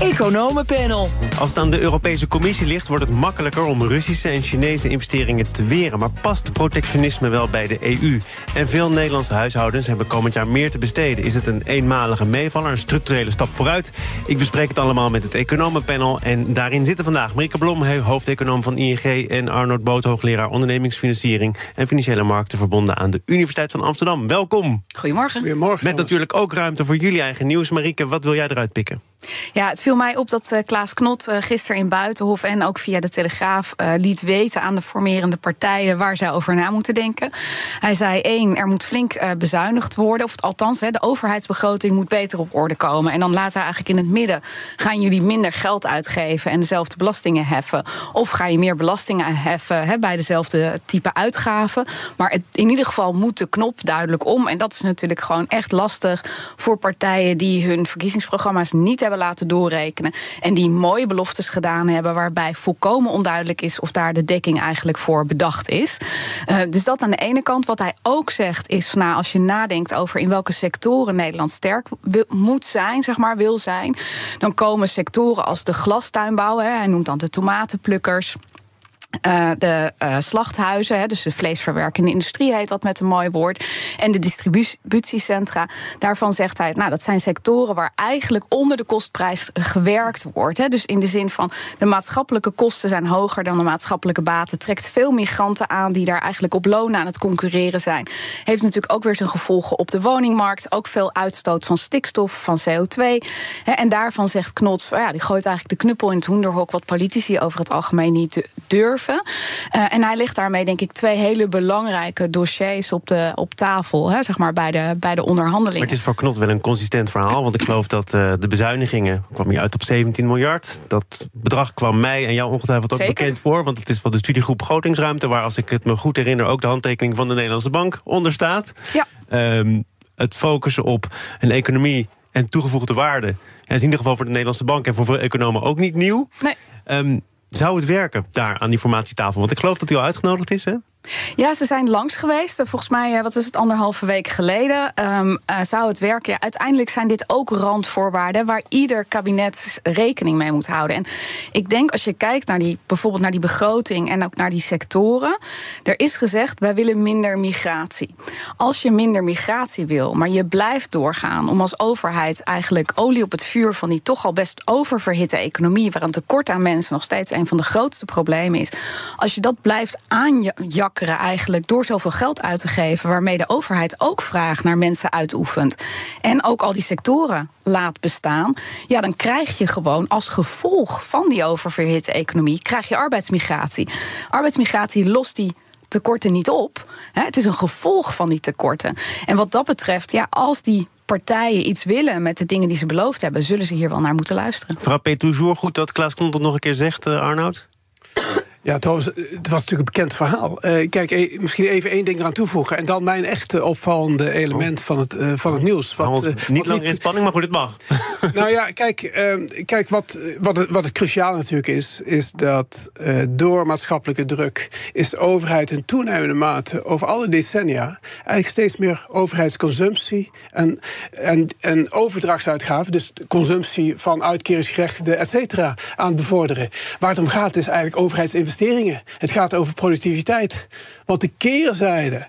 Economenpanel. Als het aan de Europese Commissie ligt, wordt het makkelijker om Russische en Chinese investeringen te weren. Maar past protectionisme wel bij de EU? En veel Nederlandse huishoudens hebben komend jaar meer te besteden. Is het een eenmalige meevaller, een structurele stap vooruit? Ik bespreek het allemaal met het Economenpanel. En daarin zitten vandaag Marieke Blom, hoofdeconoom van ING... en Arnold Boot, hoogleraar ondernemingsfinanciering... en financiële markten verbonden aan de Universiteit van Amsterdam. Welkom. Goedemorgen. Goedemorgen. Met natuurlijk ook ruimte voor jullie eigen nieuws. Marieke, wat wil jij eruit pikken? Ja, het viel mij op dat uh, Klaas Knot uh, gisteren in Buitenhof en ook via de Telegraaf uh, liet weten aan de formerende partijen waar zij over na moeten denken. Hij zei: één, er moet flink bezuinigd worden, of althans, de overheidsbegroting moet beter op orde komen. En dan laat hij eigenlijk in het midden: gaan jullie minder geld uitgeven en dezelfde belastingen heffen? Of ga je meer belastingen heffen bij dezelfde type uitgaven? Maar in ieder geval moet de knop duidelijk om. En dat is natuurlijk gewoon echt lastig voor partijen die hun verkiezingsprogramma's niet hebben laten doorrekenen. En die mooie beloftes gedaan hebben, waarbij volkomen onduidelijk is of daar de dekking eigenlijk voor bedacht is. Uh, dus dat aan de ene kant. Wat hij ook zegt is: van, nou, als je nadenkt over in welke sectoren Nederland sterk moet zijn, zeg maar, wil zijn, dan komen sectoren als de glastuinbouw, hè, hij noemt dan de tomatenplukkers. Uh, de uh, slachthuizen, hè, dus de vleesverwerkende industrie heet dat met een mooi woord. En de distributiecentra. Daarvan zegt hij, nou, dat zijn sectoren waar eigenlijk onder de kostprijs gewerkt wordt. Hè. Dus in de zin van de maatschappelijke kosten zijn hoger dan de maatschappelijke baten. Trekt veel migranten aan die daar eigenlijk op loon aan het concurreren zijn. Heeft natuurlijk ook weer zijn gevolgen op de woningmarkt. Ook veel uitstoot van stikstof, van CO2. Hè, en daarvan zegt Knots, ja, die gooit eigenlijk de knuppel in het hoenderhok, wat politici over het algemeen niet durven. Uh, en hij ligt daarmee, denk ik, twee hele belangrijke dossiers op, de, op tafel, hè, zeg maar, bij de, bij de onderhandelingen. Maar het is voor Knot wel een consistent verhaal, want ik geloof dat uh, de bezuinigingen kwam hier uit op 17 miljard. Dat bedrag kwam mij en jou ongetwijfeld ook Zeker. bekend voor, want het is van de studiegroep Begrotingsruimte, waar, als ik het me goed herinner, ook de handtekening van de Nederlandse Bank onder staat. Ja. Um, het focussen op een economie en toegevoegde waarde. Ja, is in ieder geval voor de Nederlandse Bank en voor veel economen ook niet nieuw. Nee. Um, zou het werken daar aan die formatietafel? Want ik geloof dat hij al uitgenodigd is, hè? Ja, ze zijn langs geweest. Volgens mij, wat is het, anderhalve week geleden. Um, uh, zou het werken? Ja, uiteindelijk zijn dit ook randvoorwaarden waar ieder kabinet rekening mee moet houden. En ik denk als je kijkt naar die, bijvoorbeeld naar die begroting en ook naar die sectoren. Er is gezegd, wij willen minder migratie. Als je minder migratie wil, maar je blijft doorgaan om als overheid eigenlijk olie op het vuur van die toch al best oververhitte economie, waar een tekort aan mensen nog steeds een van de grootste problemen is. Als je dat blijft eigenlijk door zoveel geld uit te geven, waarmee de overheid ook vraag naar mensen uitoefent. En ook al die sectoren laat bestaan. Ja, dan krijg je gewoon als gevolg van die oververhitte economie, krijg je arbeidsmigratie. Arbeidsmigratie lost die tekorten niet op. Het is een gevolg van die tekorten. En wat dat betreft, ja, als die partijen iets willen met de dingen die ze beloofd hebben, zullen ze hier wel naar moeten luisteren. Frappé toujours goed dat Klaas Knot dat nog een keer zegt, uh, Arnoud? Ja, trouwens, het was natuurlijk een bekend verhaal. Uh, kijk, e misschien even één ding eraan toevoegen. En dan mijn echte opvallende element oh. van, het, uh, van het nieuws. Wat, uh, niet langer in spanning, maar goed, het mag. nou ja, kijk, ehm, kijk wat, wat, het, wat het cruciaal natuurlijk is... is dat door maatschappelijke druk... is de overheid in toenemende mate over alle decennia... eigenlijk steeds meer overheidsconsumptie... en, en, en overdrachtsuitgaven, dus consumptie van uitkeringsgerechtigden, et cetera... aan het bevorderen. Waar het om gaat is eigenlijk overheidsinvesteringen Het gaat over productiviteit. Want de keerzijde.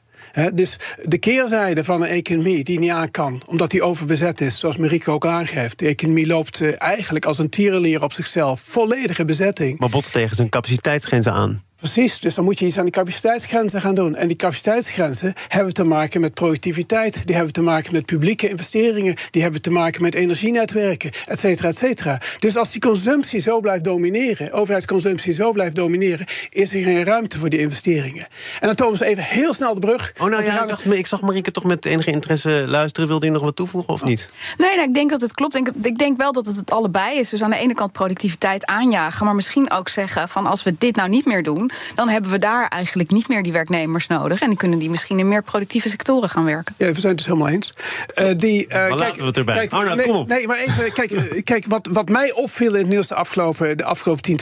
Dus de keerzijde van een economie die niet aan kan, omdat die overbezet is, zoals Marieke ook aangeeft. De economie loopt uh, eigenlijk als een tierenlier op zichzelf. Volledige bezetting. Maar botst tegen zijn capaciteitsgrenzen aan. Precies, dus dan moet je iets aan die capaciteitsgrenzen gaan doen. En die capaciteitsgrenzen hebben te maken met productiviteit, die hebben te maken met publieke investeringen, die hebben te maken met energienetwerken, et cetera, et cetera. Dus als die consumptie zo blijft domineren, overheidsconsumptie zo blijft domineren, is er geen ruimte voor die investeringen. En dan tonen ze even heel snel de brug. Oh, nou ja, ik, dacht, ik zag Marieke toch met enige interesse luisteren. Wilde je nog wat toevoegen of niet? Nee, nou, ik denk dat het klopt. Ik, ik denk wel dat het het allebei is. Dus aan de ene kant productiviteit aanjagen, maar misschien ook zeggen van als we dit nou niet meer doen doen, dan hebben we daar eigenlijk niet meer die werknemers nodig. En die kunnen die misschien in meer productieve sectoren gaan werken. Ja, we zijn het dus helemaal eens. Uh, die, uh, maar laten we het erbij. Kijk, oh, nou, nee, kom op. nee, maar even, kijk, kijk wat, wat mij opviel in het nieuws de afgelopen, de afgelopen tien,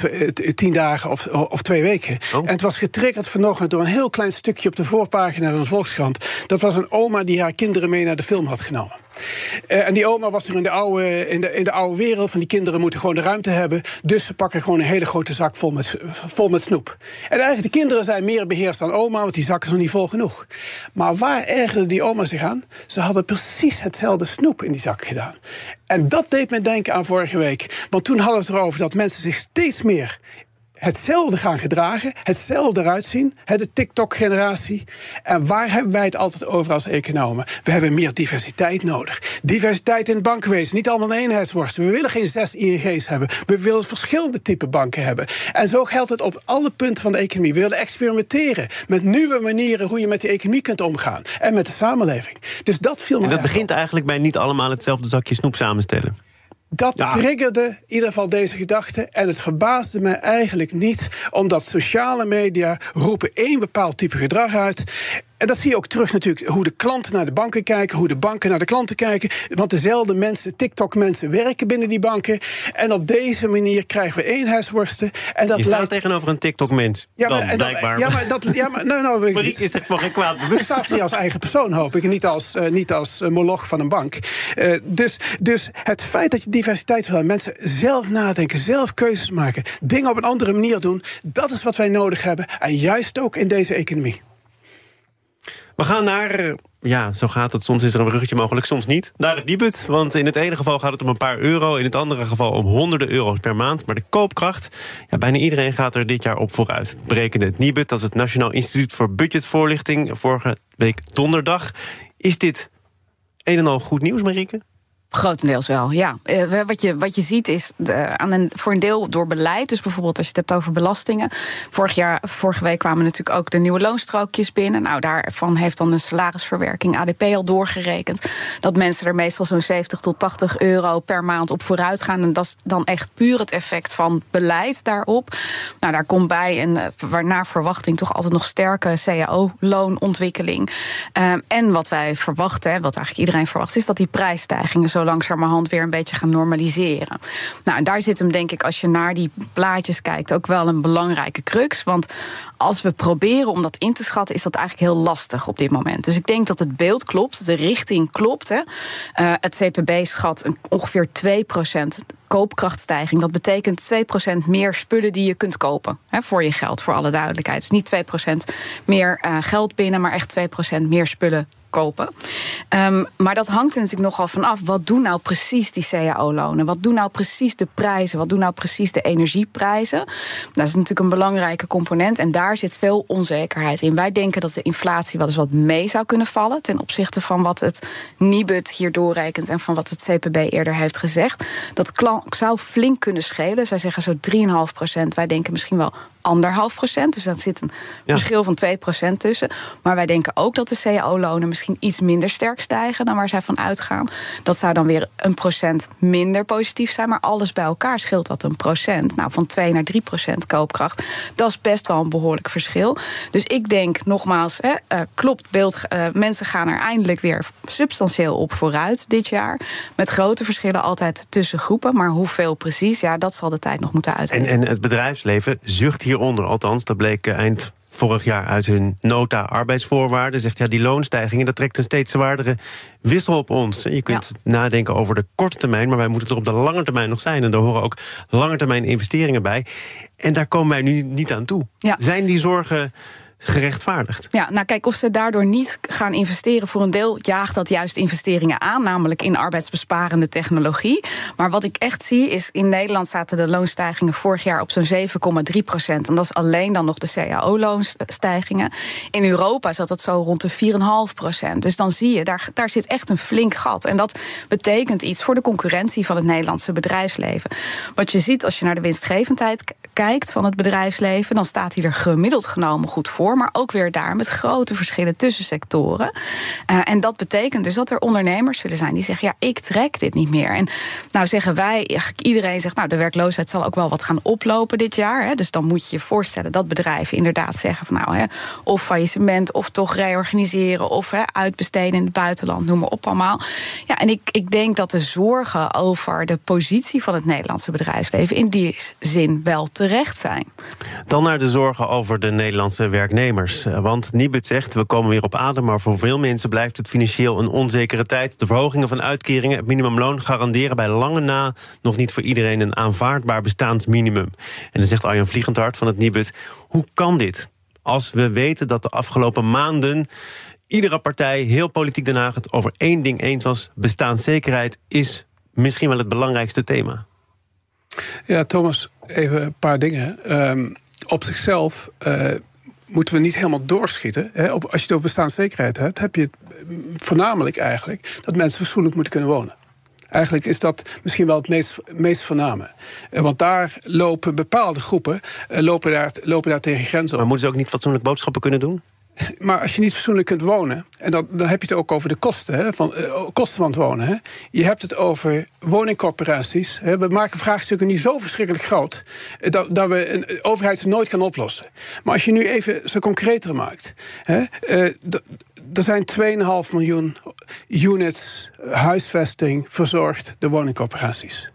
tien dagen of, of twee weken. Oh. En het was getriggerd vanochtend door een heel klein stukje op de voorpagina van de Volkskrant. Dat was een oma die haar kinderen mee naar de film had genomen. Uh, en die oma was er in de, oude, in, de, in de oude wereld van die kinderen moeten gewoon de ruimte hebben. Dus ze pakken gewoon een hele grote zak vol met, vol met snoep. En eigenlijk de kinderen zijn meer beheerst dan oma, want die zak is nog niet vol genoeg. Maar waar ergerde die oma zich aan? Ze hadden precies hetzelfde snoep in die zak gedaan. En dat deed me denken aan vorige week. Want toen hadden we het erover dat mensen zich steeds meer hetzelfde gaan gedragen, hetzelfde eruit zien, de TikTok-generatie. En waar hebben wij het altijd over als economen? We hebben meer diversiteit nodig. Diversiteit in het bankenwezen, niet allemaal een eenheidsworst. We willen geen zes ING's hebben. We willen verschillende type banken hebben. En zo geldt het op alle punten van de economie. We willen experimenteren met nieuwe manieren hoe je met de economie kunt omgaan en met de samenleving. Dus dat viel me. En dat begint eigenlijk bij niet allemaal hetzelfde zakje snoep samenstellen. Dat triggerde in ieder geval deze gedachte. En het verbaasde me eigenlijk niet, omdat sociale media roepen één bepaald type gedrag uit. En dat zie je ook terug natuurlijk, hoe de klanten naar de banken kijken, hoe de banken naar de klanten kijken. Want dezelfde mensen, TikTok-mensen, werken binnen die banken. En op deze manier krijgen we eenheidsworsten. En dat je staat tegenover een TikTok-mens. Ja, maar, dan, blijkbaar. Ja, maar dat. Ja, maar, nou, nou, Marieke is er voor geen kwaad bewust. staat hier als eigen persoon, hoop ik. En niet als, uh, niet als uh, moloch van een bank. Uh, dus, dus het feit dat je diversiteit wil mensen zelf nadenken, zelf keuzes maken, dingen op een andere manier doen, dat is wat wij nodig hebben. En juist ook in deze economie. We gaan naar, eh, ja, zo gaat het. Soms is er een bruggetje mogelijk, soms niet. Naar het Nibud, want in het ene geval gaat het om een paar euro... in het andere geval om honderden euro's per maand. Maar de koopkracht, ja, bijna iedereen gaat er dit jaar op vooruit. Berekende het Nibud, dat is het Nationaal Instituut voor Budgetvoorlichting... vorige week donderdag. Is dit een en al goed nieuws, Marieke? Grotendeels wel, ja. Uh, wat, je, wat je ziet is aan een, voor een deel door beleid. Dus bijvoorbeeld als je het hebt over belastingen. Vorig jaar, vorige week kwamen natuurlijk ook de nieuwe loonstrookjes binnen. Nou, daarvan heeft dan een salarisverwerking ADP al doorgerekend. Dat mensen er meestal zo'n 70 tot 80 euro per maand op vooruit gaan. En dat is dan echt puur het effect van beleid daarop. Nou, daar komt bij een uh, naar verwachting toch altijd nog sterke CAO-loonontwikkeling. Uh, en wat wij verwachten, wat eigenlijk iedereen verwacht, is dat die prijsstijgingen zo langzamerhand weer een beetje gaan normaliseren. Nou, daar zit hem denk ik, als je naar die plaatjes kijkt, ook wel een belangrijke crux. Want als we proberen om dat in te schatten, is dat eigenlijk heel lastig op dit moment. Dus ik denk dat het beeld klopt, de richting klopt. Hè. Uh, het CPB schat een, ongeveer 2% koopkrachtstijging. Dat betekent 2% meer spullen die je kunt kopen hè, voor je geld, voor alle duidelijkheid. Dus niet 2% meer uh, geld binnen, maar echt 2% meer spullen kopen. Um, maar dat hangt er natuurlijk nogal van af. Wat doen nou precies die CAO-lonen? Wat doen nou precies de prijzen? Wat doen nou precies de energieprijzen? Dat is natuurlijk een belangrijke component. En daar zit veel onzekerheid in. Wij denken dat de inflatie wel eens wat mee zou kunnen vallen. ten opzichte van wat het Nibud hier doorrekent. en van wat het CPB eerder heeft gezegd. Dat zou flink kunnen schelen. Zij zeggen zo 3,5 procent. Wij denken misschien wel anderhalf procent. Dus daar zit een verschil van 2 procent tussen. Maar wij denken ook dat de cao-lonen misschien iets minder sterk stijgen dan waar zij van uitgaan. Dat zou dan weer een procent minder positief zijn. Maar alles bij elkaar scheelt dat een procent. Nou, van 2 naar 3 procent koopkracht. Dat is best wel een behoorlijk verschil. Dus ik denk nogmaals, hè, uh, klopt beeld. Uh, mensen gaan er eindelijk weer substantieel op vooruit dit jaar. Met grote verschillen altijd tussen groepen. Maar hoeveel precies, ja, dat zal de tijd nog moeten uitwijzen. En, en het bedrijfsleven zucht hier hieronder. Althans, dat bleek eh, eind vorig jaar uit hun nota arbeidsvoorwaarden. Zegt ja, die loonstijgingen, dat trekt een steeds zwaardere wissel op ons. Je kunt nadenken over de korte termijn, maar wij moeten er op de lange termijn nog zijn. En daar horen ook lange termijn investeringen bij. En daar komen wij nu niet aan toe. Zijn die zorgen gerechtvaardigd. Ja, nou kijk, of ze daardoor niet gaan investeren voor een deel, jaagt dat juist investeringen aan, namelijk in arbeidsbesparende technologie. Maar wat ik echt zie is, in Nederland zaten de loonstijgingen vorig jaar op zo'n 7,3 procent. En dat is alleen dan nog de CAO-loonstijgingen. In Europa zat dat zo rond de 4,5 procent. Dus dan zie je, daar, daar zit echt een flink gat. En dat betekent iets voor de concurrentie van het Nederlandse bedrijfsleven. Wat je ziet als je naar de winstgevendheid kijkt van het bedrijfsleven, dan staat hij er gemiddeld genomen goed voor. Maar ook weer daar met grote verschillen tussen sectoren. Uh, en dat betekent dus dat er ondernemers zullen zijn die zeggen: ja, ik trek dit niet meer. En nou zeggen wij, iedereen zegt, nou, de werkloosheid zal ook wel wat gaan oplopen dit jaar. Hè, dus dan moet je je voorstellen dat bedrijven inderdaad zeggen van nou, hè, of faillissement, of toch reorganiseren, of hè, uitbesteden in het buitenland, noem maar op allemaal. Ja, en ik, ik denk dat de zorgen over de positie van het Nederlandse bedrijfsleven in die zin wel terecht zijn. Dan naar de zorgen over de Nederlandse werknemers. Want Nibud zegt, we komen weer op adem, maar voor veel mensen blijft het financieel een onzekere tijd. De verhogingen van uitkeringen, het minimumloon garanderen bij lange na nog niet voor iedereen een aanvaardbaar bestaansminimum. En dan zegt Arjan Vliegendhart van het Nibud, hoe kan dit? Als we weten dat de afgelopen maanden iedere partij, heel politiek Den Haag, het over één ding eens was: bestaanszekerheid is misschien wel het belangrijkste thema. Ja, Thomas, even een paar dingen. Um, op zichzelf uh, moeten we niet helemaal doorschieten. Hè? Op, als je het over bestaanszekerheid hebt, heb je het voornamelijk eigenlijk dat mensen fatsoenlijk moeten kunnen wonen. Eigenlijk is dat misschien wel het meest, meest voorname. Eh, want daar lopen bepaalde groepen eh, lopen daar, lopen daar tegen grenzen op. Maar moeten ze ook niet fatsoenlijk boodschappen kunnen doen? Maar als je niet fatsoenlijk kunt wonen, en dan, dan heb je het ook over de kosten, hè, van, uh, kosten van het wonen. Hè. Je hebt het over woningcorporaties. Hè. We maken vraagstukken niet zo verschrikkelijk groot dat, dat we een overheid ze nooit kan oplossen. Maar als je nu even zo concreter maakt. Hè, uh, er zijn 2,5 miljoen units huisvesting verzorgd door woningcorporaties.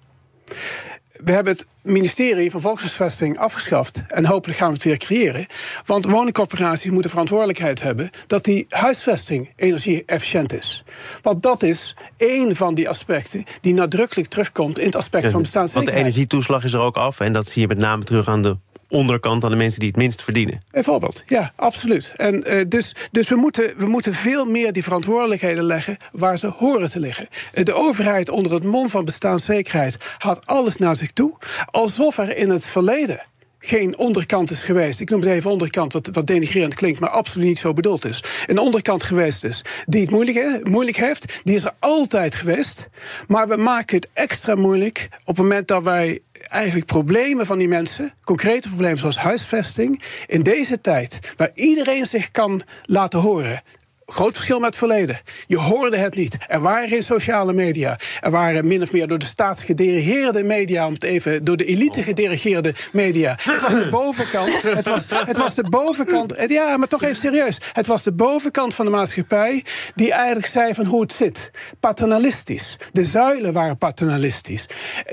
We hebben het ministerie van Volkshuisvesting afgeschaft. En hopelijk gaan we het weer creëren. Want woningcorporaties moeten verantwoordelijkheid hebben dat die huisvesting energie-efficiënt is. Want dat is één van die aspecten die nadrukkelijk terugkomt in het aspect van bestaanszekerheid. Want de energietoeslag is er ook af. En dat zie je met name terug aan de onderkant aan de mensen die het minst verdienen. Bijvoorbeeld, ja, absoluut. En uh, dus, dus we, moeten, we moeten veel meer die verantwoordelijkheden leggen waar ze horen te liggen. De overheid onder het mom van bestaanszekerheid had alles naar zich toe, alsof er in het verleden geen onderkant is geweest. Ik noem het even onderkant, wat, wat denigrerend klinkt, maar absoluut niet zo bedoeld is. Een onderkant geweest is die het moeilijk, moeilijk heeft, die is er altijd geweest. Maar we maken het extra moeilijk op het moment dat wij eigenlijk problemen van die mensen, concrete problemen zoals huisvesting, in deze tijd, waar iedereen zich kan laten horen, Groot verschil met het verleden. Je hoorde het niet. Er waren geen sociale media. Er waren min of meer door de staat gedirigeerde media, om het even door de elite gedirigeerde media. Het was de bovenkant. Het was, het was de bovenkant. Ja, maar toch even serieus. Het was de bovenkant van de maatschappij die eigenlijk zei van hoe het zit. Paternalistisch. De zuilen waren paternalistisch.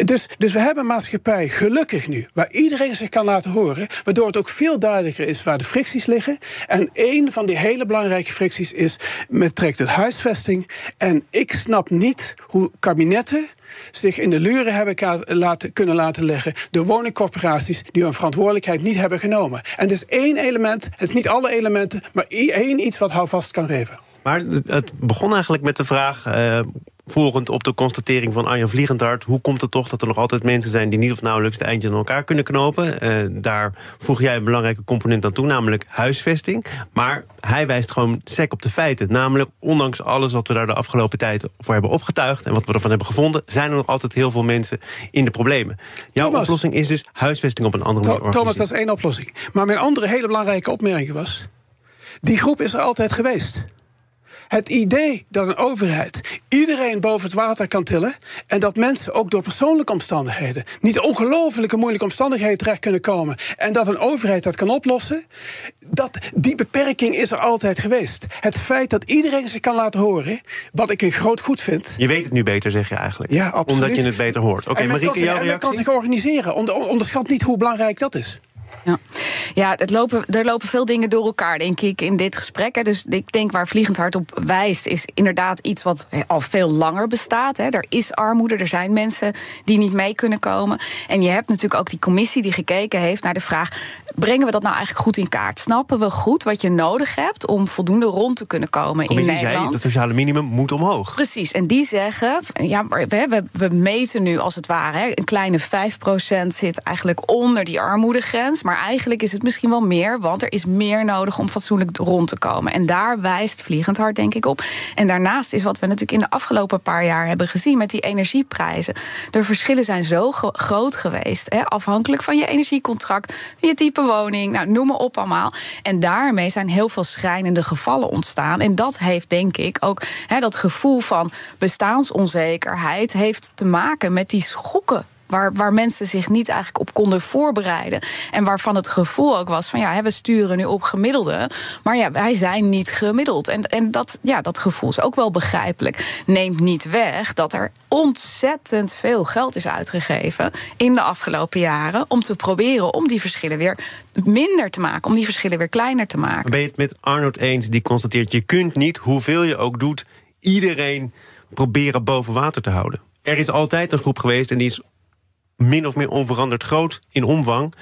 Dus, dus we hebben een maatschappij, gelukkig nu, waar iedereen zich kan laten horen, waardoor het ook veel duidelijker is waar de fricties liggen. En een van die hele belangrijke fricties is met trekt het huisvesting. En ik snap niet hoe kabinetten zich in de luren hebben laten, kunnen laten leggen door woningcorporaties die hun verantwoordelijkheid niet hebben genomen. En het is één element, het is niet alle elementen, maar één iets wat houvast kan geven. Maar het begon eigenlijk met de vraag. Uh, volgend op de constatering van Arjan Vliegendhart... hoe komt het toch dat er nog altijd mensen zijn... die niet of nauwelijks de eindjes aan elkaar kunnen knopen? Uh, daar voeg jij een belangrijke component aan toe, namelijk huisvesting. Maar hij wijst gewoon sec op de feiten. Namelijk, ondanks alles wat we daar de afgelopen tijd voor hebben opgetuigd... en wat we ervan hebben gevonden... zijn er nog altijd heel veel mensen in de problemen. Jouw oplossing is dus huisvesting op een andere manier Thomas, dat is één oplossing. Maar mijn andere hele belangrijke opmerking was... die groep is er altijd geweest. Het idee dat een overheid iedereen boven het water kan tillen. en dat mensen ook door persoonlijke omstandigheden. niet ongelooflijke moeilijke omstandigheden terecht kunnen komen. en dat een overheid dat kan oplossen. Dat, die beperking is er altijd geweest. Het feit dat iedereen zich kan laten horen. wat ik een groot goed vind. Je weet het nu beter, zeg je eigenlijk. Ja, absoluut. Omdat je het beter hoort. Oké, okay, Marieke, jouw reactie? kan zich organiseren. Onderschat niet hoe belangrijk dat is. Ja, ja het lopen, er lopen veel dingen door elkaar, denk ik, in dit gesprek. Hè. Dus ik denk waar Vliegend Hart op wijst, is inderdaad iets wat al veel langer bestaat. Hè. Er is armoede, er zijn mensen die niet mee kunnen komen. En je hebt natuurlijk ook die commissie die gekeken heeft naar de vraag: brengen we dat nou eigenlijk goed in kaart? Snappen we goed wat je nodig hebt om voldoende rond te kunnen komen in Nederland? Zei, het sociale minimum moet omhoog. Precies, en die zeggen, ja, we, we, we meten nu als het ware, een kleine 5% zit eigenlijk onder die armoedegrens. Maar eigenlijk is het misschien wel meer, want er is meer nodig om fatsoenlijk rond te komen. En daar wijst Vliegend Hart, denk ik, op. En daarnaast is wat we natuurlijk in de afgelopen paar jaar hebben gezien met die energieprijzen. De verschillen zijn zo groot geweest, hè, afhankelijk van je energiecontract, je type woning, nou, noem maar op allemaal. En daarmee zijn heel veel schrijnende gevallen ontstaan. En dat heeft denk ik ook dat gevoel van bestaansonzekerheid heeft te maken met die schokken Waar, waar mensen zich niet eigenlijk op konden voorbereiden. En waarvan het gevoel ook was van ja, we sturen nu op gemiddelde. Maar ja, wij zijn niet gemiddeld. En, en dat, ja, dat gevoel is ook wel begrijpelijk. Neemt niet weg dat er ontzettend veel geld is uitgegeven in de afgelopen jaren. om te proberen om die verschillen weer minder te maken. Om die verschillen weer kleiner te maken. Ben je het met Arnold eens die constateert: je kunt niet, hoeveel je ook doet, iedereen proberen boven water te houden? Er is altijd een groep geweest en die is min of meer onveranderd groot in omvang,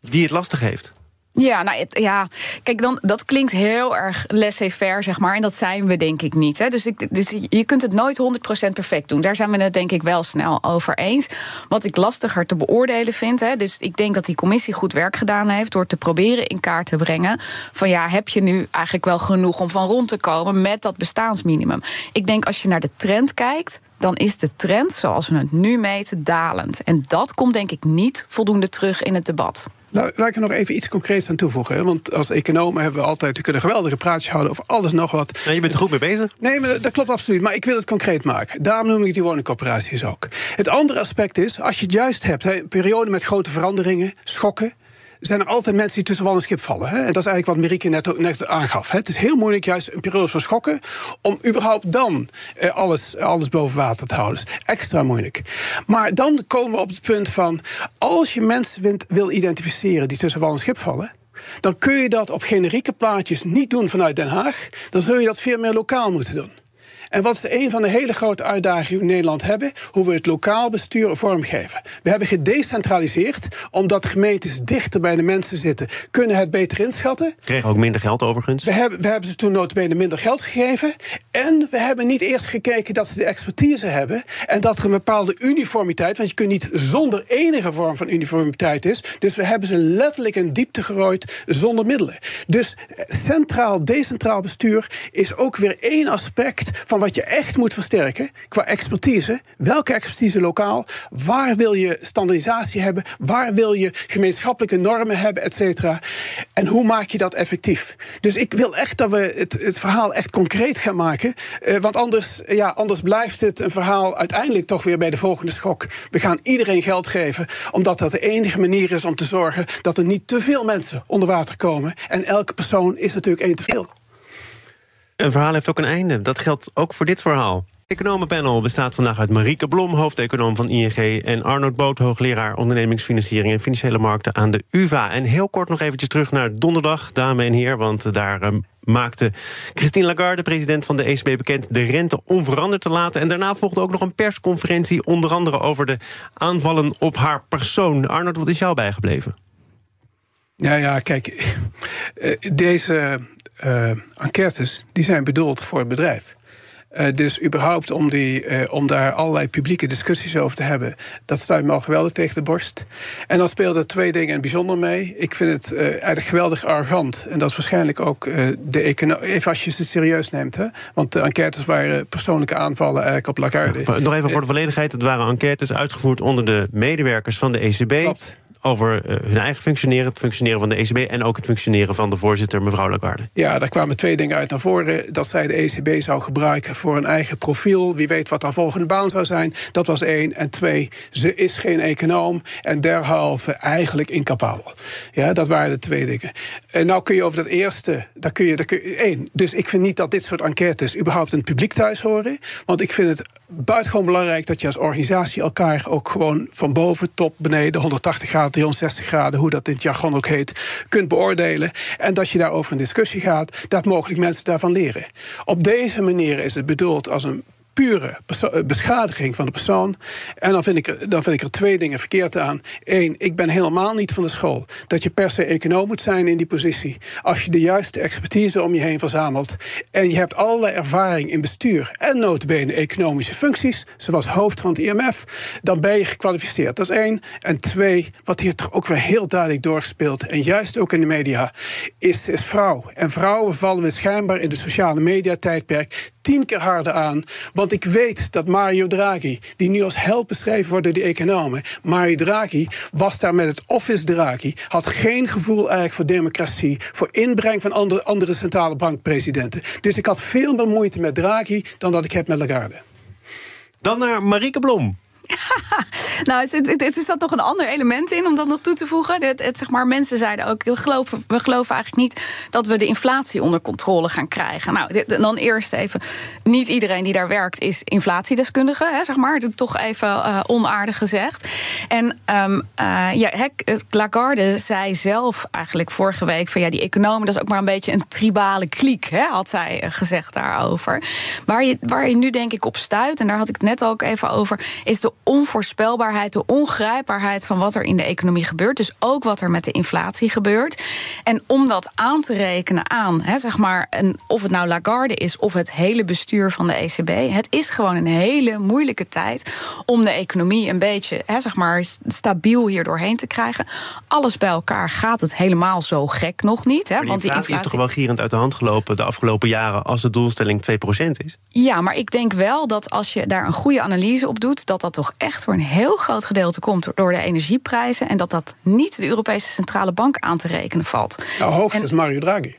die het lastig heeft. Ja, nou ja, kijk, dan, dat klinkt heel erg laissez-faire, zeg maar. En dat zijn we denk ik niet. Hè. Dus, ik, dus je kunt het nooit 100% perfect doen. Daar zijn we het denk ik wel snel over eens. Wat ik lastiger te beoordelen vind. Hè, dus ik denk dat die commissie goed werk gedaan heeft... door te proberen in kaart te brengen... van ja, heb je nu eigenlijk wel genoeg om van rond te komen... met dat bestaansminimum? Ik denk als je naar de trend kijkt dan is de trend zoals we het nu meten dalend. En dat komt denk ik niet voldoende terug in het debat. Nou, laat ik er nog even iets concreets aan toevoegen. Want als economen hebben we altijd we kunnen geweldige praatjes houden over alles nog wat. Nou, je bent er goed mee bezig. Nee, maar dat klopt absoluut. Maar ik wil het concreet maken. Daarom noem ik die woningcorporaties ook. Het andere aspect is, als je het juist hebt, een periode met grote veranderingen, schokken zijn er altijd mensen die tussen wal en schip vallen. Hè? En dat is eigenlijk wat Marieke net, net aangaf. Hè? Het is heel moeilijk, juist een periode van schokken, om überhaupt dan eh, alles, alles boven water te houden. extra moeilijk. Maar dan komen we op het punt van, als je mensen wil identificeren die tussen wal en schip vallen, dan kun je dat op generieke plaatjes niet doen vanuit Den Haag. Dan zul je dat veel meer lokaal moeten doen. En wat is een van de hele grote uitdagingen die we in Nederland hebben? Hoe we het lokaal bestuur vormgeven. We hebben gedecentraliseerd, omdat gemeentes dichter bij de mensen zitten, kunnen het beter inschatten. Kregen ook minder geld overigens. We hebben, we hebben ze toen notabene minder geld gegeven. En we hebben niet eerst gekeken dat ze de expertise hebben. En dat er een bepaalde uniformiteit, want je kunt niet zonder enige vorm van uniformiteit is. Dus we hebben ze letterlijk in diepte gerooid zonder middelen. Dus centraal, decentraal bestuur is ook weer één aspect van wat je echt moet versterken qua expertise. Welke expertise lokaal? Waar wil je standaardisatie hebben? Waar wil je gemeenschappelijke normen hebben, et cetera? En hoe maak je dat effectief? Dus ik wil echt dat we het, het verhaal echt concreet gaan maken. Uh, want anders, ja, anders blijft het een verhaal uiteindelijk toch weer bij de volgende schok. We gaan iedereen geld geven, omdat dat de enige manier is om te zorgen dat er niet te veel mensen onder water komen. En elke persoon is natuurlijk één te veel. Een verhaal heeft ook een einde. Dat geldt ook voor dit verhaal. Het economenpanel bestaat vandaag uit Marieke Blom, hoofdeconoom van ING... en Arnold Boot, hoogleraar ondernemingsfinanciering en financiële markten aan de UvA. En heel kort nog eventjes terug naar donderdag, dames en heren... want daar um, maakte Christine Lagarde, president van de ECB, bekend... de rente onveranderd te laten. En daarna volgde ook nog een persconferentie... onder andere over de aanvallen op haar persoon. Arnold, wat is jou bijgebleven? Ja, ja, kijk, eh, deze uh, enquêtes die zijn bedoeld voor het bedrijf. Uh, dus überhaupt om, die, uh, om daar allerlei publieke discussies over te hebben, dat staat me al geweldig tegen de borst. En dan speelden twee dingen in bijzonder mee. Ik vind het uh, eigenlijk geweldig arrogant. En dat is waarschijnlijk ook de economie. Even als je ze serieus neemt. Hè? Want de enquêtes waren persoonlijke aanvallen eigenlijk op Lagarde. Nog even voor de volledigheid: het waren enquêtes uitgevoerd onder de medewerkers van de ECB. Klopt over uh, hun eigen functioneren, het functioneren van de ECB en ook het functioneren van de voorzitter, mevrouw Lagarde. Ja, daar kwamen twee dingen uit naar voren. Dat zij de ECB zou gebruiken voor een eigen profiel. Wie weet wat haar volgende baan zou zijn. Dat was één. En twee, ze is geen econoom en derhalve eigenlijk incapabel. Ja, dat waren de twee dingen. En nou kun je over dat eerste, daar kun je, één. Dus ik vind niet dat dit soort enquêtes überhaupt in het publiek thuis horen. Want ik vind het buitengewoon belangrijk dat je als organisatie elkaar ook gewoon van boven, top, beneden, 180 graden 360 graden, hoe dat in het jargon ook heet, kunt beoordelen. En dat je daarover in discussie gaat, dat mogelijk mensen daarvan leren. Op deze manier is het bedoeld als een pure eh, beschadiging van de persoon. En dan vind, ik er, dan vind ik er twee dingen verkeerd aan. Eén, ik ben helemaal niet van de school dat je per se econoom moet zijn in die positie. Als je de juiste expertise om je heen verzamelt en je hebt allerlei ervaring in bestuur en notabene economische functies, zoals hoofd van het IMF, dan ben je gekwalificeerd. Dat is één. En twee, wat hier toch ook weer heel duidelijk doorspeelt, en juist ook in de media, is, is vrouw. En vrouwen vallen we schijnbaar in de sociale media tijdperk tien keer harder aan. Want ik weet dat Mario Draghi, die nu als held beschreven wordt door die economen. Mario Draghi was daar met het Office Draghi. Had geen gevoel eigenlijk voor democratie. Voor inbreng van andere, andere centrale bankpresidenten. Dus ik had veel meer moeite met Draghi dan dat ik heb met Lagarde. Dan naar Marieke Blom. nou, er zit dat nog een ander element in om dat nog toe te voegen. Het, het, zeg maar, mensen zeiden ook, we geloven, we geloven eigenlijk niet dat we de inflatie onder controle gaan krijgen. Nou, dan eerst even, niet iedereen die daar werkt is inflatiedeskundige, hè, zeg maar. Toch even uh, onaardig gezegd. En um, uh, ja, Lagarde zei zelf eigenlijk vorige week van ja, die economen, dat is ook maar een beetje een tribale kliek, hè, had zij eh, gezegd daarover. Waar je, waar je nu denk ik op stuit, en daar had ik het net ook even over, is de onvoorspelbaarheid, de ongrijpbaarheid van wat er in de economie gebeurt. Dus ook wat er met de inflatie gebeurt. En om dat aan te rekenen aan, hè, zeg maar, een, of het nou Lagarde is of het hele bestuur van de ECB, het is gewoon een hele moeilijke tijd om de economie een beetje, hè, zeg maar, stabiel hier doorheen te krijgen. Alles bij elkaar gaat het helemaal zo gek nog niet. Hè, want die inflatie is toch wel gierend uit de hand gelopen de afgelopen jaren als de doelstelling 2% is? Ja, maar ik denk wel dat als je daar een goede analyse op doet, dat dat toch echt voor een heel groot gedeelte komt door de energieprijzen. En dat dat niet de Europese Centrale Bank aan te rekenen valt. Nou, hoogst is Mario Draghi.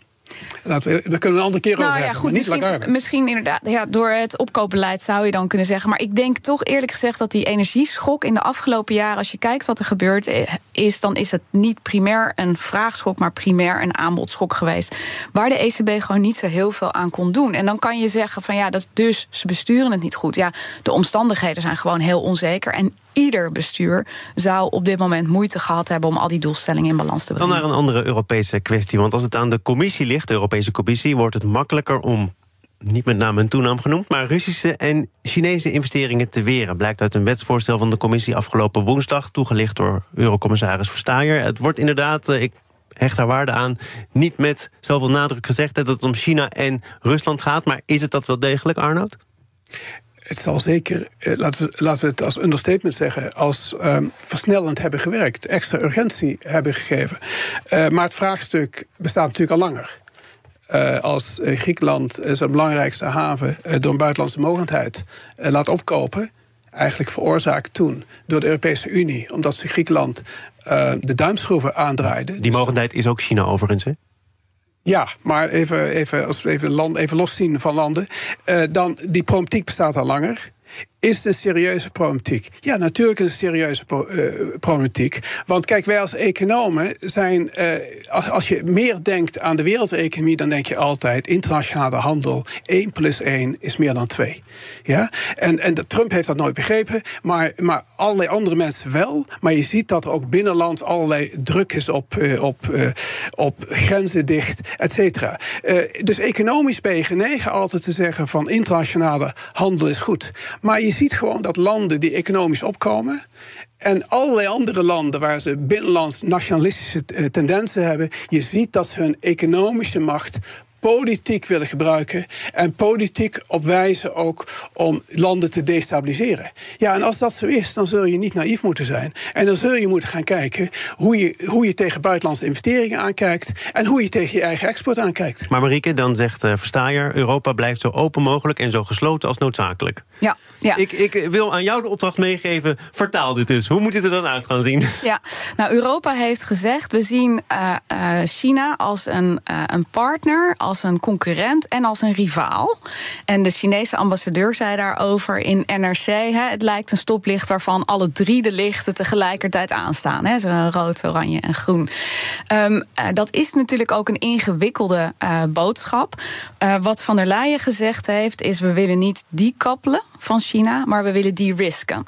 Laten we, we kunnen een andere keer nou, over ja, hebben, goed, niet misschien, misschien inderdaad, ja, door het opkoopbeleid zou je dan kunnen zeggen. Maar ik denk toch eerlijk gezegd dat die energieschok in de afgelopen jaren, als je kijkt wat er gebeurd is, dan is het niet primair een vraagschok, maar primair een aanbodschok geweest. Waar de ECB gewoon niet zo heel veel aan kon doen. En dan kan je zeggen van ja, dat dus ze besturen het niet goed. Ja, de omstandigheden zijn gewoon heel onzeker. En ieder bestuur zou op dit moment moeite gehad hebben om al die doelstellingen in balans te brengen. Dan naar een andere Europese kwestie. Want als het aan de commissie ligt, de Europese Commissie, wordt het makkelijker om. Niet met naam en toenaam genoemd, maar Russische en Chinese investeringen te weren. Blijkt uit een wetsvoorstel van de commissie afgelopen woensdag, toegelicht door Eurocommissaris Verstaayer. Het wordt inderdaad, eh, ik hecht daar waarde aan, niet met zoveel nadruk gezegd dat het om China en Rusland gaat. Maar is het dat wel degelijk, Arnoud? Het zal zeker, eh, laten, we, laten we het als understatement zeggen, als ehm, versnellend hebben gewerkt, extra urgentie hebben gegeven. Uh, maar het vraagstuk bestaat natuurlijk al langer. Uh, als Griekenland zijn belangrijkste haven door een buitenlandse mogendheid laat opkopen, eigenlijk veroorzaakt toen door de Europese Unie, omdat ze Griekenland de duimschroeven aandraaiden. Die mogendheid is ook China overigens, hè? Ja, maar even, even, als we even, land, even loszien van landen. Uh, dan, die problematiek bestaat al langer. Is het een serieuze problematiek? Ja, natuurlijk is een serieuze uh, problematiek. Want kijk, wij als economen zijn. Uh, als, je meer denkt aan de wereldeconomie, dan denk je altijd: internationale handel, 1 plus 1 is meer dan 2. Ja? En, en Trump heeft dat nooit begrepen, maar, maar allerlei andere mensen wel. Maar je ziet dat er ook binnenland allerlei druk is op, uh, op, op grenzen dicht, et cetera. dus economisch ben je genegen altijd te zeggen: van internationale handel is goed. Maar je je ziet gewoon dat landen die economisch opkomen. En allerlei andere landen waar ze binnenlands nationalistische eh, tendensen hebben. Je ziet dat ze hun economische macht politiek willen gebruiken. En politiek op wijze ook om landen te destabiliseren. Ja, en als dat zo is, dan zul je niet naïef moeten zijn. En dan zul je moeten gaan kijken hoe je, hoe je tegen buitenlandse investeringen aankijkt. En hoe je tegen je eigen export aankijkt. Maar Marieke, dan zegt uh, Verstaaier: Europa blijft zo open mogelijk en zo gesloten als noodzakelijk. Ja, ja. Ik, ik wil aan jou de opdracht meegeven: vertaal dit dus. Hoe moet dit er dan uit gaan zien? Ja, nou, Europa heeft gezegd: we zien uh, uh, China als een, een partner als een concurrent en als een rivaal. En de Chinese ambassadeur zei daarover in NRC: hè, het lijkt een stoplicht waarvan alle drie de lichten tegelijkertijd aanstaan. Hè, zo rood, oranje en groen. Um, dat is natuurlijk ook een ingewikkelde uh, boodschap. Uh, wat van der Leyen gezegd heeft, is: we willen niet die kappelen van China, maar we willen die risken.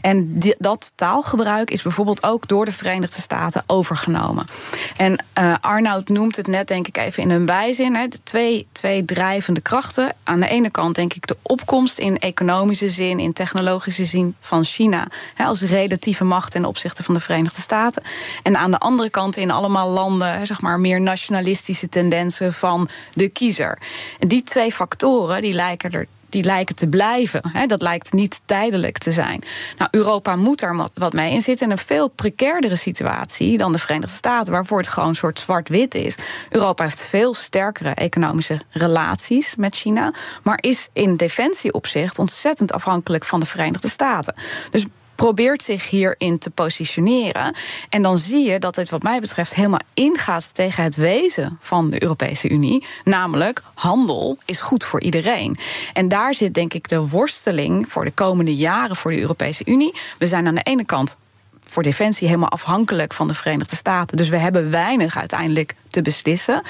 En dat taalgebruik is bijvoorbeeld ook door de Verenigde Staten overgenomen. En Arnoud noemt het net, denk ik, even in een bijzin. Hè, twee, twee drijvende krachten. Aan de ene kant, denk ik, de opkomst in economische zin, in technologische zin van China hè, als relatieve macht ten opzichte van de Verenigde Staten. En aan de andere kant in allemaal landen, zeg maar, meer nationalistische tendensen van de kiezer. En die twee factoren die lijken er die lijken te blijven. Hè, dat lijkt niet tijdelijk te zijn. Nou, Europa moet daar wat mee en zit in een veel precairdere situatie dan de Verenigde Staten, waarvoor het gewoon een soort zwart-wit is. Europa heeft veel sterkere economische relaties met China, maar is in defensieopzicht ontzettend afhankelijk van de Verenigde Staten. Dus probeert zich hierin te positioneren. En dan zie je dat dit, wat mij betreft, helemaal ingaat tegen het wezen van de Europese Unie. Namelijk, handel is goed voor iedereen. En daar zit, denk ik, de worsteling voor de komende jaren voor de Europese Unie. We zijn aan de ene kant voor defensie helemaal afhankelijk van de Verenigde Staten. Dus we hebben weinig uiteindelijk te beslissen.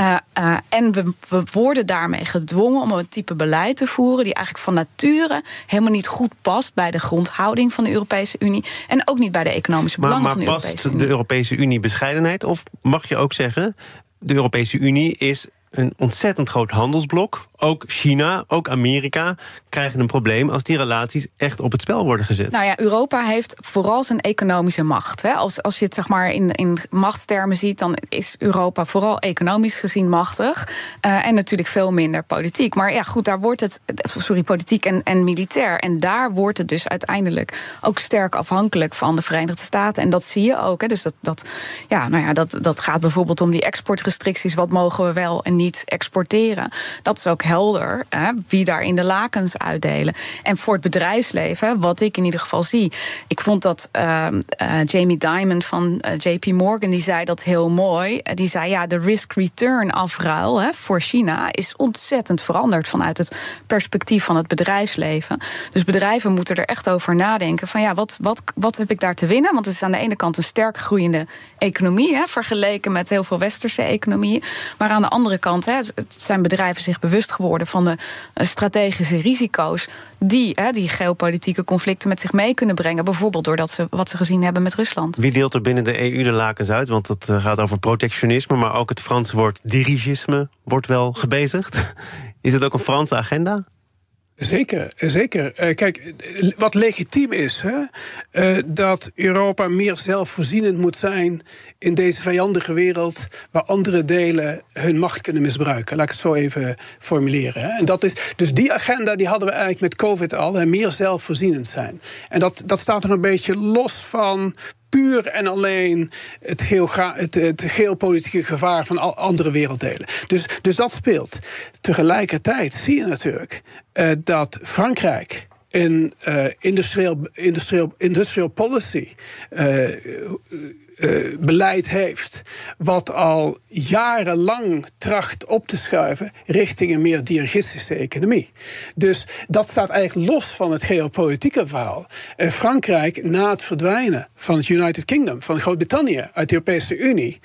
Uh, uh, en we, we, worden daarmee gedwongen om een type beleid te voeren die eigenlijk van nature helemaal niet goed past bij de grondhouding van de Europese Unie en ook niet bij de economische belangen maar van de Europese Europese Unie. Maar past de Europese Unie bescheidenheid? Of mag je ook zeggen, de Europese Unie is een ontzettend groot handelsblok. Ook China, ook Amerika krijgen een probleem als die relaties echt op het spel worden gezet. Nou ja, Europa heeft vooral zijn economische macht. Hè. Als, als je het zeg maar in, in machtstermen ziet, dan is Europa vooral economisch gezien machtig. Uh, en natuurlijk veel minder politiek. Maar ja, goed, daar wordt het. Sorry, politiek en, en militair. En daar wordt het dus uiteindelijk ook sterk afhankelijk van de Verenigde Staten. En dat zie je ook. Hè. Dus dat, dat, ja, nou ja, dat, dat gaat bijvoorbeeld om die exportrestricties. Wat mogen we wel en niet exporteren? Dat is ook helder hè, wie daar in de lakens uitdelen. En voor het bedrijfsleven, wat ik in ieder geval zie. Ik vond dat uh, uh, Jamie Dimon van uh, JP Morgan, die zei dat heel mooi. Die zei ja, de risk-return afruil hè, voor China is ontzettend veranderd vanuit het perspectief van het bedrijfsleven. Dus bedrijven moeten er echt over nadenken van ja, wat, wat, wat heb ik daar te winnen? Want het is aan de ene kant een sterk groeiende economie, hè, vergeleken met heel veel westerse economieën. Maar aan de andere kant hè, zijn bedrijven zich bewust geworden van de strategische risico's die hè, die geopolitieke conflicten met zich mee kunnen brengen. Bijvoorbeeld doordat ze wat ze gezien hebben met Rusland. Wie deelt er binnen de EU de lakens uit? Want het gaat over protectionisme, maar ook het Franse woord dirigisme wordt wel gebezigd. Is het ook een Franse agenda? Zeker, zeker. Uh, kijk, wat legitiem is, hè, uh, dat Europa meer zelfvoorzienend moet zijn in deze vijandige wereld, waar andere delen hun macht kunnen misbruiken. Laat ik het zo even formuleren. Hè. En dat is, dus die agenda die hadden we eigenlijk met COVID al, meer zelfvoorzienend zijn. En dat, dat staat er een beetje los van puur en alleen het, het, het geopolitieke gevaar van andere werelddelen. Dus, dus dat speelt. Tegelijkertijd zie je natuurlijk uh, dat Frankrijk in uh, industrial, industrial, industrial policy uh, beleid heeft, wat al jarenlang tracht op te schuiven richting een meer dirigistische economie. Dus dat staat eigenlijk los van het geopolitieke verhaal. Uh, Frankrijk, na het verdwijnen van het United Kingdom, van Groot-Brittannië uit de Europese Unie,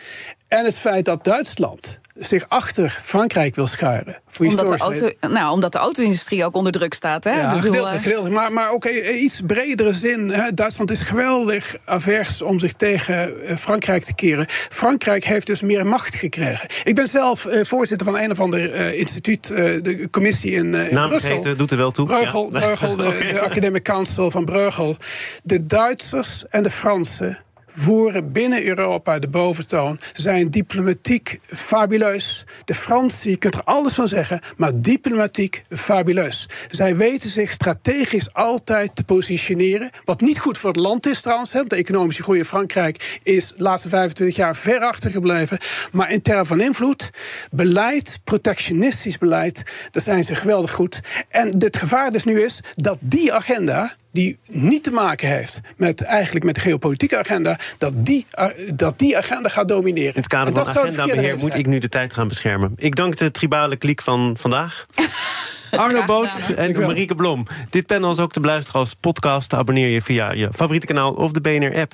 en het feit dat Duitsland zich achter Frankrijk wil schuilen. Voor omdat, de auto, nou, omdat de auto-industrie ook onder druk staat. Hè? Ja, gedeeltelijk, gedeeltelijk. Maar, maar ook in iets bredere zin. Hè. Duitsland is geweldig avers om zich tegen Frankrijk te keren. Frankrijk heeft dus meer macht gekregen. Ik ben zelf uh, voorzitter van een of ander uh, instituut, uh, de commissie in, in Naam Brussel. Vergeten, doet er wel toe. Breugel, ja. Breugel de, okay. de Academic Council van Breugel. De Duitsers en de Fransen voeren binnen Europa de boventoon, zijn diplomatiek fabuleus. De Fransen, je kunt er alles van zeggen, maar diplomatiek fabuleus. Zij weten zich strategisch altijd te positioneren. Wat niet goed voor het land is trouwens, want de economische groei in Frankrijk is de laatste 25 jaar ver achtergebleven. Maar in termen van invloed, beleid, protectionistisch beleid, daar zijn ze geweldig goed. En het gevaar dus nu is dat die agenda die niet te maken heeft met, eigenlijk met de geopolitieke agenda, dat die, dat die agenda gaat domineren. In het kader van agendabeheer moet ik nu de tijd gaan beschermen. Ik dank de tribale kliek van vandaag. Arno Boot en Marieke Blom. Dit panel is ook te beluisteren als podcast. Abonneer je via je favoriete kanaal of de BNR-app.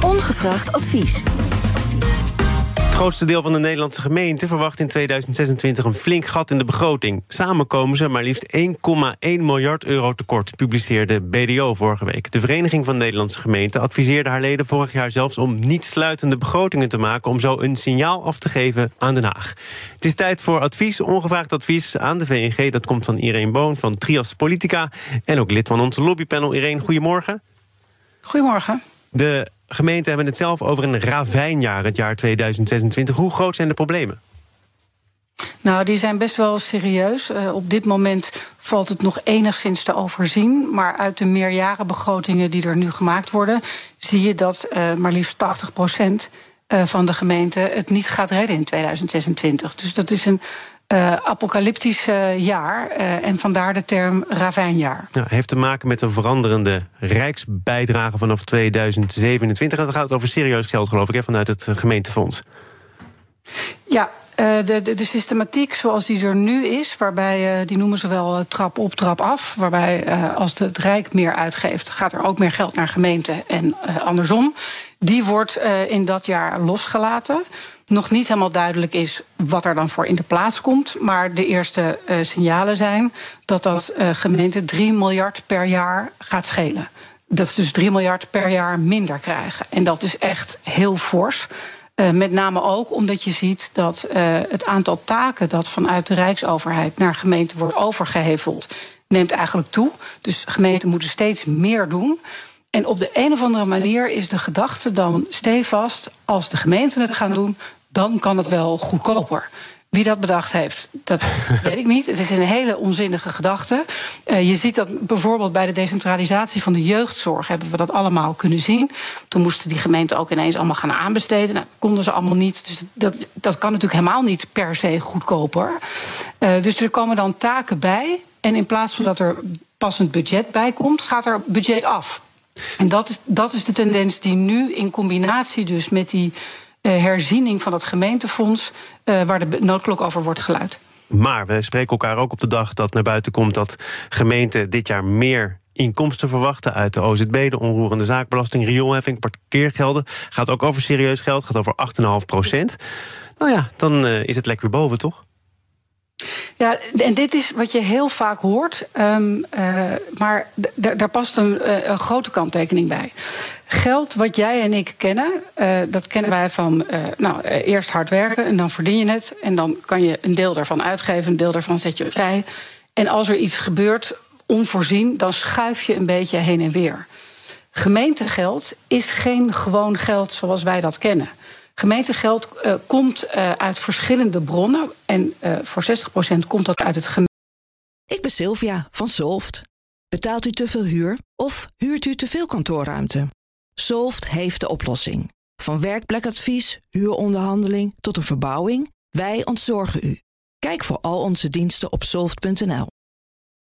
Ongevraagd advies. Het grootste deel van de Nederlandse gemeenten verwacht in 2026 een flink gat in de begroting. Samen komen ze maar liefst 1,1 miljard euro tekort, publiceerde BDO vorige week. De Vereniging van Nederlandse Gemeenten adviseerde haar leden vorig jaar zelfs om niet sluitende begrotingen te maken om zo een signaal af te geven aan Den Haag. Het is tijd voor advies, ongevraagd advies aan de VNG. Dat komt van Irene Boon van Trias Politica en ook lid van onze lobbypanel. Irene, goedemorgen. Goedemorgen. De gemeenten hebben het zelf over een ravijnjaar, het jaar 2026. Hoe groot zijn de problemen? Nou, die zijn best wel serieus. Uh, op dit moment valt het nog enigszins te overzien. Maar uit de meerjarenbegrotingen die er nu gemaakt worden, zie je dat uh, maar liefst 80 procent uh, van de gemeente het niet gaat redden in 2026. Dus dat is een uh, apocalyptisch uh, jaar. Uh, en vandaar de term ravijnjaar. Ja, heeft te maken met een veranderende rijksbijdrage vanaf 2027. En dan gaat het over serieus geld, geloof ik, hè, vanuit het gemeentefonds. Ja, de, de, de, systematiek zoals die er nu is, waarbij die noemen ze wel trap op, trap af. Waarbij als het Rijk meer uitgeeft, gaat er ook meer geld naar gemeenten en andersom. Die wordt in dat jaar losgelaten nog niet helemaal duidelijk is wat er dan voor in de plaats komt. Maar de eerste uh, signalen zijn dat dat uh, gemeenten 3 miljard per jaar gaat schelen. Dat is dus 3 miljard per jaar minder krijgen. En dat is echt heel fors. Uh, met name ook omdat je ziet dat het aantal taken dat vanuit de Rijksoverheid naar gemeenten wordt overgeheveld, neemt eigenlijk toe. Dus gemeenten moeten steeds meer doen. En op de een of andere manier is de gedachte dan stevast: als de gemeenten het gaan doen, dan kan het wel goedkoper. Wie dat bedacht heeft, dat weet ik niet. Het is een hele onzinnige gedachte. Uh, je ziet dat bijvoorbeeld bij de decentralisatie van de jeugdzorg hebben we dat allemaal kunnen zien. Toen moesten die gemeenten ook ineens allemaal gaan aanbesteden. Nou, konden ze allemaal niet. Dus dat, dat kan natuurlijk helemaal niet per se goedkoper. Uh, dus er komen dan taken bij. En in plaats van dat er passend budget bij komt, gaat er budget af. En dat is, dat is de tendens die nu in combinatie dus met die herziening van het gemeentefonds, uh, waar de noodklok over wordt geluid. Maar we spreken elkaar ook op de dag dat naar buiten komt dat gemeenten dit jaar meer inkomsten verwachten uit de OZB, de onroerende zaakbelasting, rioolheffing, parkeergelden. Gaat ook over serieus geld, gaat over 8,5 procent. Nou ja, dan uh, is het lekker boven, toch? Ja, en dit is wat je heel vaak hoort. Um, uh, maar daar past een, uh, een, grote kanttekening bij. Geld wat jij en ik kennen, uh, dat kennen wij van nou, eerst hard werken en dan verdien je het. En dan kan je een deel daarvan uitgeven, een deel daarvan zet je opzij. En als er iets gebeurt, onvoorzien, dan schuif je een beetje heen en weer. Gemeentegeld is geen gewoon geld zoals wij dat kennen. Gemeentegeld uh, komt uh, uit verschillende bronnen. En uh, voor 60% komt dat uit het gemeente. Ik ben Sylvia van Solft. Betaalt u te veel huur of huurt u te veel kantoorruimte? Solft heeft de oplossing. Van werkplekadvies, huuronderhandeling tot een verbouwing, wij ontzorgen u. Kijk voor al onze diensten op soft.nl.